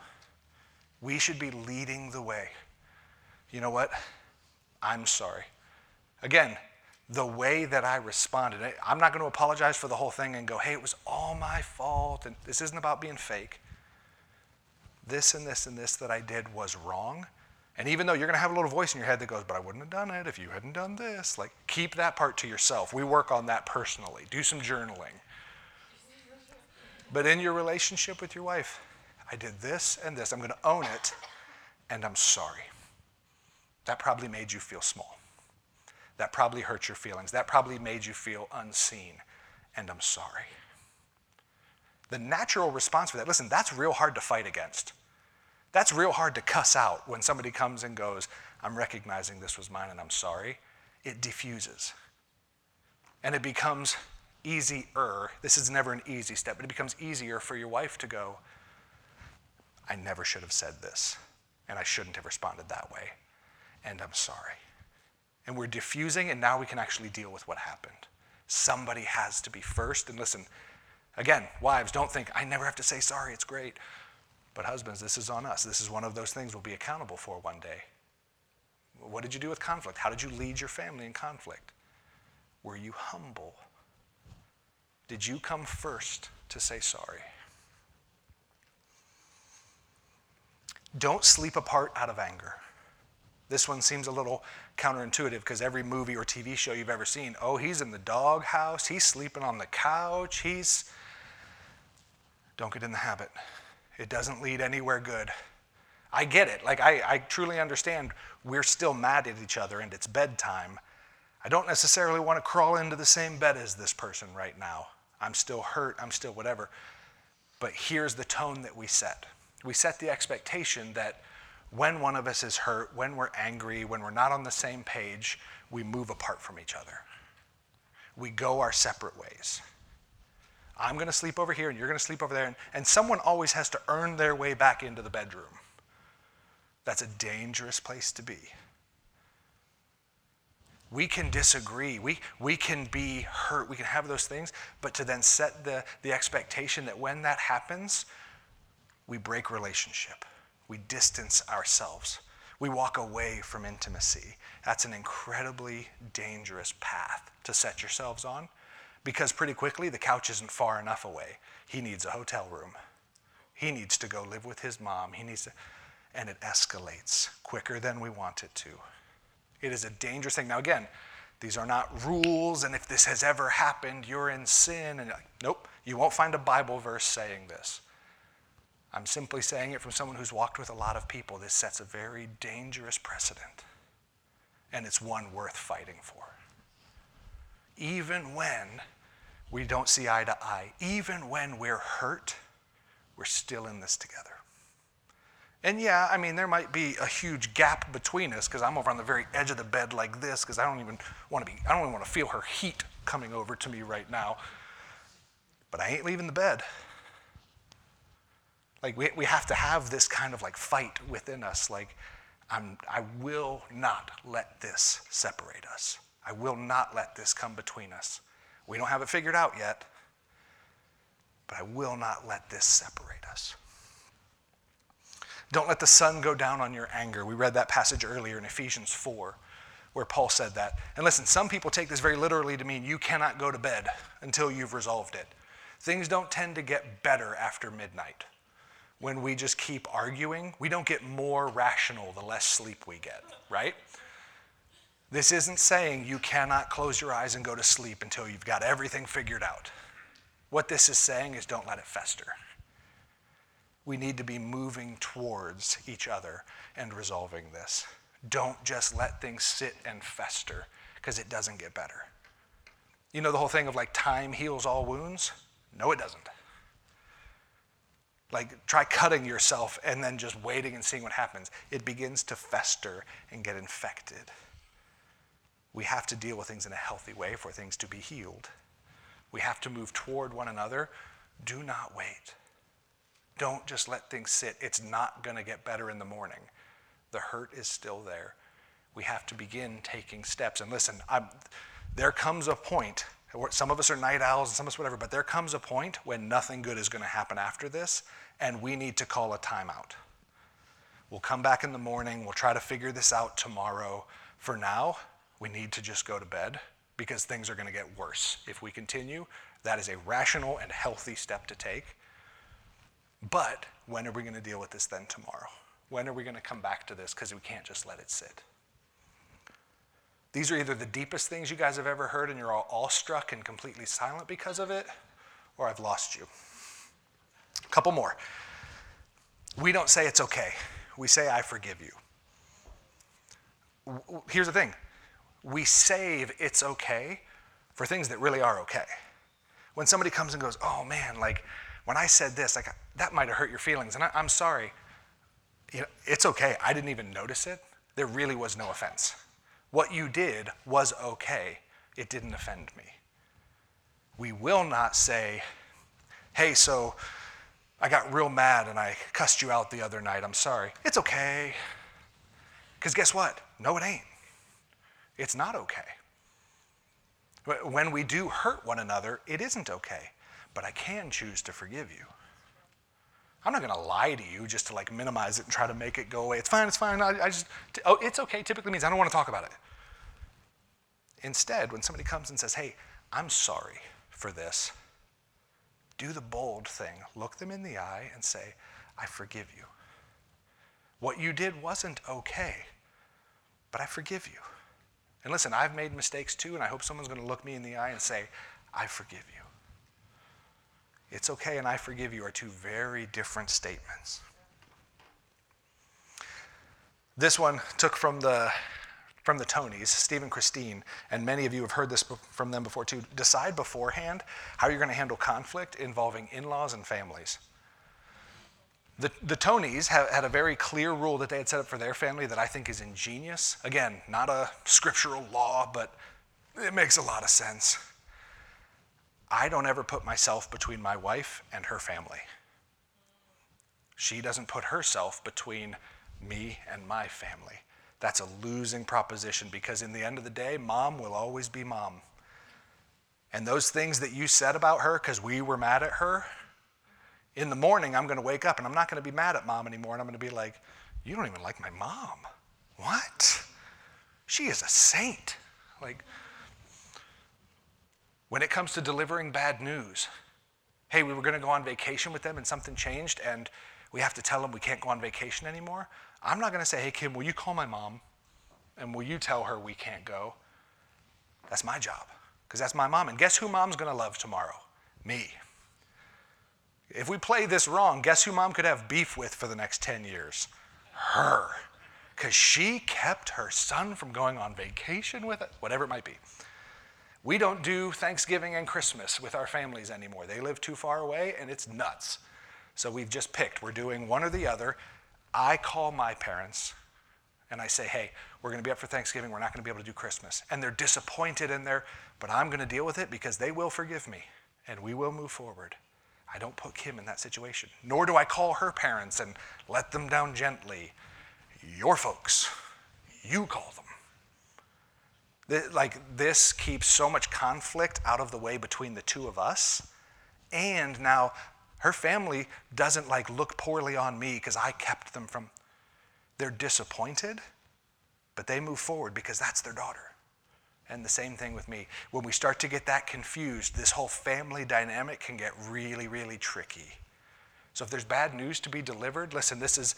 We should be leading the way. You know what? I'm sorry. Again, the way that I responded, I'm not going to apologize for the whole thing and go, hey, it was all my fault. And this isn't about being fake. This and this and this that I did was wrong. And even though you're going to have a little voice in your head that goes, but I wouldn't have done it if you hadn't done this, like keep that part to yourself. We work on that personally. Do some journaling. But in your relationship with your wife, I did this and this. I'm going to own it, and I'm sorry. That probably made you feel small. That probably hurt your feelings. That probably made you feel unseen, and I'm sorry. The natural response for that, listen, that's real hard to fight against. That's real hard to cuss out when somebody comes and goes, I'm recognizing this was mine and I'm sorry. It diffuses. And it becomes easier. This is never an easy step, but it becomes easier for your wife to go, I never should have said this, and I shouldn't have responded that way, and I'm sorry. And we're diffusing, and now we can actually deal with what happened. Somebody has to be first. And listen, again, wives, don't think, I never have to say sorry, it's great. But husbands, this is on us. This is one of those things we'll be accountable for one day. What did you do with conflict? How did you lead your family in conflict? Were you humble? Did you come first to say sorry? Don't sleep apart out of anger. This one seems a little counterintuitive because every movie or TV show you've ever seen, oh, he's in the doghouse, he's sleeping on the couch, he's. Don't get in the habit. It doesn't lead anywhere good. I get it. Like, I, I truly understand we're still mad at each other and it's bedtime. I don't necessarily want to crawl into the same bed as this person right now. I'm still hurt, I'm still whatever. But here's the tone that we set we set the expectation that when one of us is hurt, when we're angry, when we're not on the same page, we move apart from each other. We go our separate ways. I'm going to sleep over here and you're going to sleep over there. And, and someone always has to earn their way back into the bedroom. That's a dangerous place to be. We can disagree. We, we can be hurt. We can have those things. But to then set the, the expectation that when that happens, we break relationship, we distance ourselves, we walk away from intimacy. That's an incredibly dangerous path to set yourselves on because pretty quickly the couch isn't far enough away. He needs a hotel room. He needs to go live with his mom. He needs to, and it escalates quicker than we want it to. It is a dangerous thing. Now, again, these are not rules, and if this has ever happened, you're in sin. And like, nope, you won't find a Bible verse saying this. I'm simply saying it from someone who's walked with a lot of people. This sets a very dangerous precedent, and it's one worth fighting for. Even when we don't see eye to eye. Even when we're hurt, we're still in this together. And yeah, I mean, there might be a huge gap between us because I'm over on the very edge of the bed like this because I don't even want to be, I don't even want to feel her heat coming over to me right now. But I ain't leaving the bed. Like, we, we have to have this kind of like fight within us. Like, I'm, I will not let this separate us. I will not let this come between us. We don't have it figured out yet, but I will not let this separate us. Don't let the sun go down on your anger. We read that passage earlier in Ephesians 4 where Paul said that. And listen, some people take this very literally to mean you cannot go to bed until you've resolved it. Things don't tend to get better after midnight. When we just keep arguing, we don't get more rational the less sleep we get, right? This isn't saying you cannot close your eyes and go to sleep until you've got everything figured out. What this is saying is don't let it fester. We need to be moving towards each other and resolving this. Don't just let things sit and fester because it doesn't get better. You know the whole thing of like time heals all wounds? No, it doesn't. Like, try cutting yourself and then just waiting and seeing what happens. It begins to fester and get infected. We have to deal with things in a healthy way for things to be healed. We have to move toward one another. Do not wait. Don't just let things sit. It's not going to get better in the morning. The hurt is still there. We have to begin taking steps. And listen, I'm, there comes a point, some of us are night owls and some of us whatever, but there comes a point when nothing good is going to happen after this, and we need to call a timeout. We'll come back in the morning, we'll try to figure this out tomorrow. For now, we need to just go to bed because things are going to get worse. If we continue, that is a rational and healthy step to take. But when are we going to deal with this then tomorrow? When are we going to come back to this because we can't just let it sit? These are either the deepest things you guys have ever heard and you're all awestruck and completely silent because of it, or I've lost you. A couple more. We don't say it's okay, we say, I forgive you. Here's the thing we save it's okay for things that really are okay. When somebody comes and goes, oh man, like when I said this, like that might have hurt your feelings, and I, am sorry. You know, it's okay. I didn't even notice it. There really was no offense. What you did was okay. It didn't offend me. We will not say, hey, so I got real mad and I cussed you out the other night. I'm sorry. It's okay. Because guess what? No, it ain't. It's not okay. When we do hurt one another, it isn't okay. But I can choose to forgive you. I'm not going to lie to you just to like minimize it and try to make it go away. It's fine, it's fine. I, I just, oh, it's okay typically means I don't want to talk about it. Instead, when somebody comes and says, hey, I'm sorry for this, do the bold thing. Look them in the eye and say, I forgive you. What you did wasn't okay, but I forgive you. And listen, I've made mistakes too, and I hope someone's going to look me in the eye and say, I forgive you. It's okay and I forgive you are two very different statements. This one took from the from the Tonys, Steve and Christine, and many of you have heard this from them before too. Decide beforehand how you're going to handle conflict involving in laws and families. The, the Tonys have, had a very clear rule that they had set up for their family that I think is ingenious. Again, not a scriptural law, but it makes a lot of sense. I don't ever put myself between my wife and her family. She doesn't put herself between me and my family. That's a losing proposition because, in the end of the day, mom will always be mom. And those things that you said about her because we were mad at her, in the morning, I'm going to wake up and I'm not going to be mad at mom anymore. And I'm going to be like, You don't even like my mom. What? She is a saint. Like, when it comes to delivering bad news, hey, we were going to go on vacation with them and something changed and we have to tell them we can't go on vacation anymore. I'm not going to say, hey, Kim, will you call my mom and will you tell her we can't go? That's my job because that's my mom. And guess who mom's going to love tomorrow? Me. If we play this wrong, guess who mom could have beef with for the next 10 years? Her. Because she kept her son from going on vacation with it, whatever it might be. We don't do Thanksgiving and Christmas with our families anymore. They live too far away and it's nuts. So we've just picked. We're doing one or the other. I call my parents and I say, hey, we're going to be up for Thanksgiving. We're not going to be able to do Christmas. And they're disappointed in there, but I'm going to deal with it because they will forgive me and we will move forward. I don't put Kim in that situation, nor do I call her parents and let them down gently. Your folks, you call them. Like this keeps so much conflict out of the way between the two of us. And now her family doesn't like look poorly on me because I kept them from. They're disappointed, but they move forward because that's their daughter. And the same thing with me. When we start to get that confused, this whole family dynamic can get really, really tricky. So if there's bad news to be delivered, listen, this is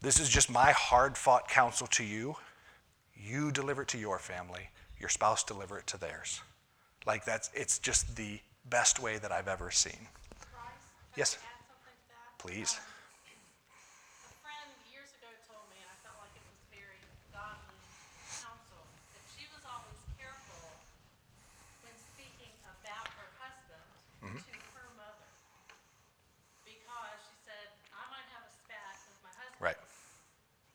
this is just my hard-fought counsel to you. You deliver it to your family, your spouse deliver it to theirs. Like that's it's just the best way that I've ever seen. Yes. Please. Right.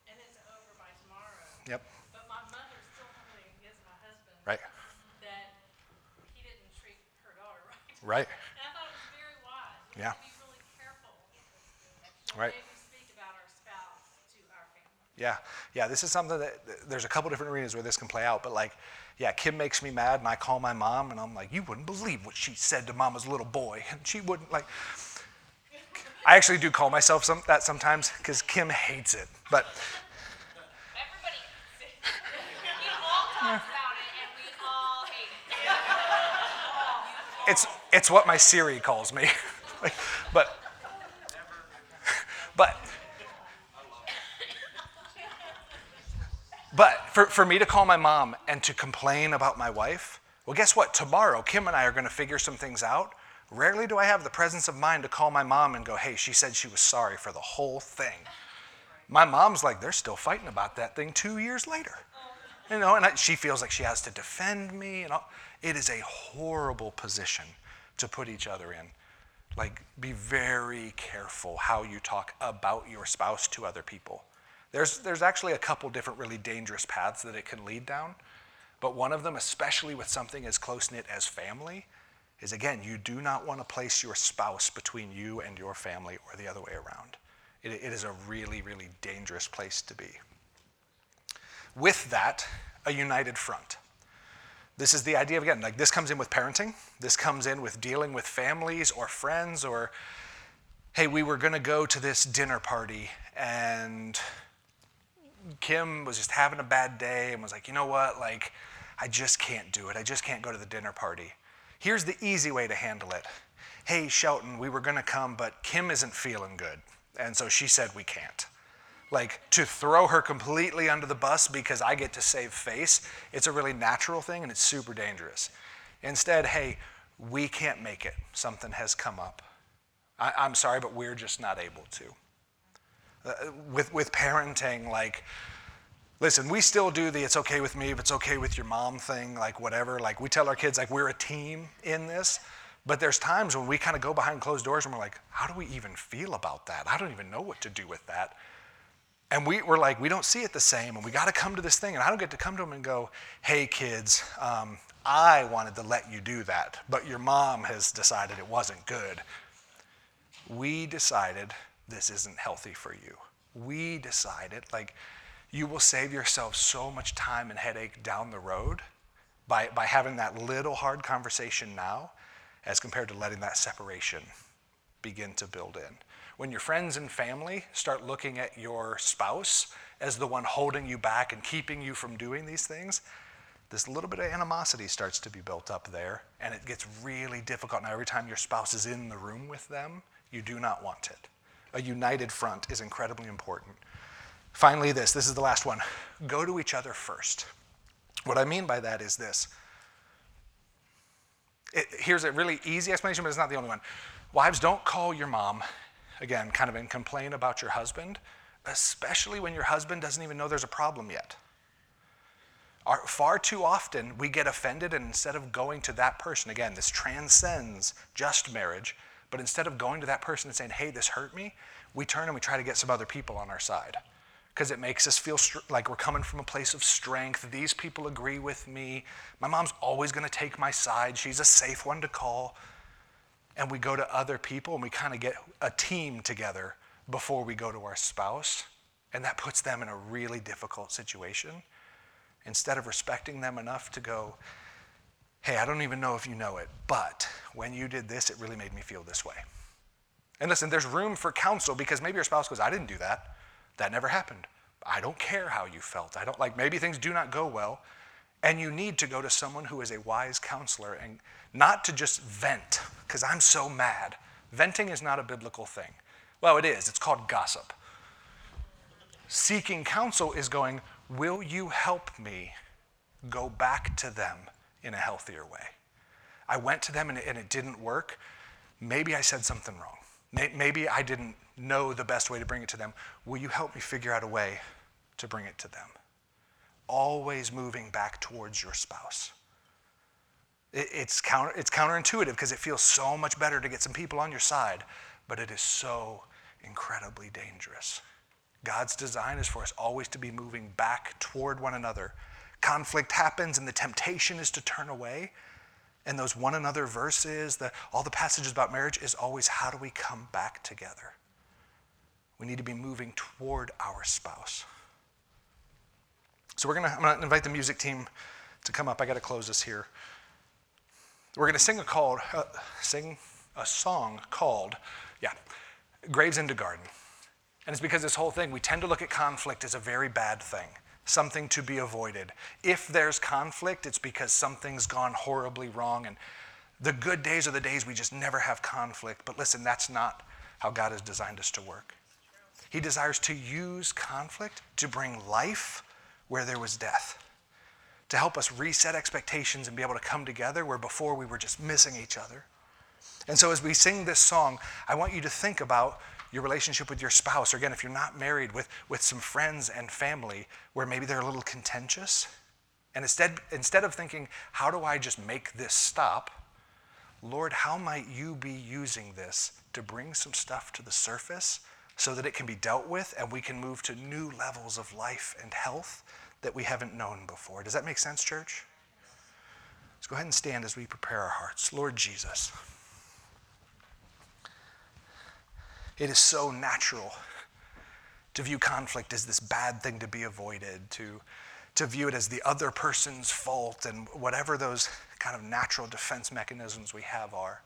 And it's over by tomorrow. Yep. But my mother still told me against my husband. Right. That he didn't treat her daughter Right. right. And I thought it was very wise. We Yeah. have to be really careful. Right. The way we speak about our to our family. Yeah, yeah. This is something that there's a couple different arenas where this can play out. But like, yeah, Kim makes me mad, and I call my mom, and I'm like, you wouldn't believe what she said to Mama's little boy, and she wouldn't like. I actually do call myself some, that sometimes because Kim hates it, but Everybody we all talk about it and we all hate it. [LAUGHS] it's it's what my Siri calls me. [LAUGHS] Like, but but but for, for me to call my mom and to complain about my wife, well, guess what? Tomorrow, Kim and I are going to figure some things out. Rarely do I have the presence of mind to call my mom and go, hey, she said she was sorry for the whole thing. My mom's like, they're still fighting about that thing two years later. You know, and I, she feels like she has to defend me. And all. It is a horrible position to put each other in. Like, be very careful how you talk about your spouse to other people. There's, there's actually a couple different really dangerous paths that it can lead down. But one of them, especially with something as close knit as family, is again, you do not want to place your spouse between you and your family or the other way around. It, it is a really, really dangerous place to be. With that, a united front. This is the idea of, again, like this comes in with parenting, this comes in with dealing with families or friends, or hey, we were going to go to this dinner party and Kim was just having a bad day and was like, you know what, like, I just can't do it. I just can't go to the dinner party. Here's the easy way to handle it. Hey, Shelton, we were going to come, but Kim isn't feeling good. And so she said we can't. Like to throw her completely under the bus because I get to save face, it's a really natural thing and it's super dangerous. Instead, hey, we can't make it. Something has come up. I, am sorry, but we're just not able to. Uh, with, with parenting, like, listen, we still do the it's okay with me if it's okay with your mom thing, like whatever. Like we tell our kids like we're a team in this. But there's times when we kind of go behind closed doors and we're like, how do we even feel about that? I don't even know what to do with that. And we, we're like, we don't see it the same, and we got to come to this thing. And I don't get to come to them and go, hey, kids, um, I wanted to let you do that, but your mom has decided it wasn't good. We decided this isn't healthy for you. We decided, like, you will save yourself so much time and headache down the road by, by having that little hard conversation now as compared to letting that separation begin to build in. When your friends and family start looking at your spouse as the one holding you back and keeping you from doing these things, this little bit of animosity starts to be built up there, and it gets really difficult. Now, every time your spouse is in the room with them, you do not want it. A united front is incredibly important. Finally, this this is the last one go to each other first. What I mean by that is this. It, here's a really easy explanation, but it's not the only one. Wives, don't call your mom, again, kind of and complain about your husband, especially when your husband doesn't even know there's a problem yet. Our, far too often, we get offended, and instead of going to that person, again, this transcends just marriage, but instead of going to that person and saying, hey, this hurt me, we turn and we try to get some other people on our side because it makes us feel str- like we're coming from a place of strength. These people agree with me. My mom's always going to take my side. She's a safe one to call. And we go to other people and we kind of get a team together before we go to our spouse. And that puts them in a really difficult situation. Instead of respecting them enough to go, hey, I don't even know if you know it, but when you did this, it really made me feel this way. And listen, there's room for counsel because maybe your spouse goes, I didn't do that. That never happened. I don't care how you felt. I don't like, maybe things do not go well. And you need to go to someone who is a wise counselor and not to just vent, because I'm so mad. Venting is not a biblical thing. Well, it is. It's called gossip. Seeking counsel is going, will you help me go back to them in a healthier way? I went to them and it, and it didn't work. Maybe I said something wrong. Maybe I didn't know the best way to bring it to them. Will you help me figure out a way to bring it to them? Always moving back towards your spouse. It's, counter, it's counterintuitive because it feels so much better to get some people on your side, but it is so incredibly dangerous. God's design is for us always to be moving back toward one another. Conflict happens and the temptation is to turn away. And those one another verses, the, all the passages about marriage is always how do we come back together? We need to be moving toward our spouse. So we're gonna, I'm gonna invite the music team to come up. I gotta close this here. We're going to sing a called, uh, sing a song called, yeah, Graves into Garden. And it's because this whole thing, we tend to look at conflict as a very bad thing, something to be avoided. If there's conflict, it's because something's gone horribly wrong. And the good days are the days we just never have conflict. But listen, that's not how God has designed us to work. He desires to use conflict to bring life where there was death to help us reset expectations and be able to come together where before we were just missing each other. And so, as we sing this song, I want you to think about your relationship with your spouse, or again, if you're not married, with, with some friends and family where maybe they're a little contentious. And instead, instead of thinking, how do I just make this stop? Lord, how might you be using this to bring some stuff to the surface so that it can be dealt with and we can move to new levels of life and health that we haven't known before. Does that make sense, church? Let's go ahead and stand as we prepare our hearts. Lord Jesus, it is so natural to view conflict as this bad thing to be avoided, to, to view it as the other person's fault, and whatever those kind of natural defense mechanisms we have are.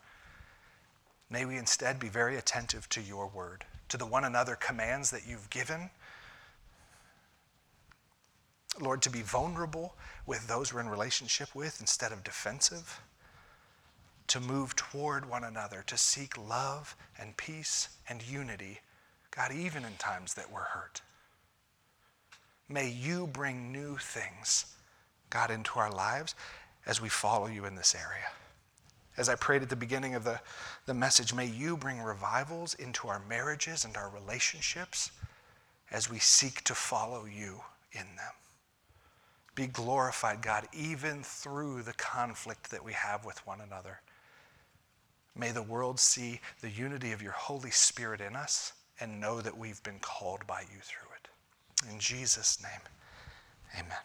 May we instead be very attentive to your word, to the one another commands that you've given Lord, to be vulnerable with those we're in relationship with instead of defensive, to move toward one another, to seek love and peace and unity, God, even in times that we're hurt. May you bring new things, God, into our lives as we follow you in this area. As I prayed at the beginning of the, the message, may you bring revivals into our marriages and our relationships as we seek to follow you in them. Be glorified, God, even through the conflict that we have with one another. May the world see the unity of your Holy Spirit in us and know that we've been called by you through it. In Jesus' name, amen.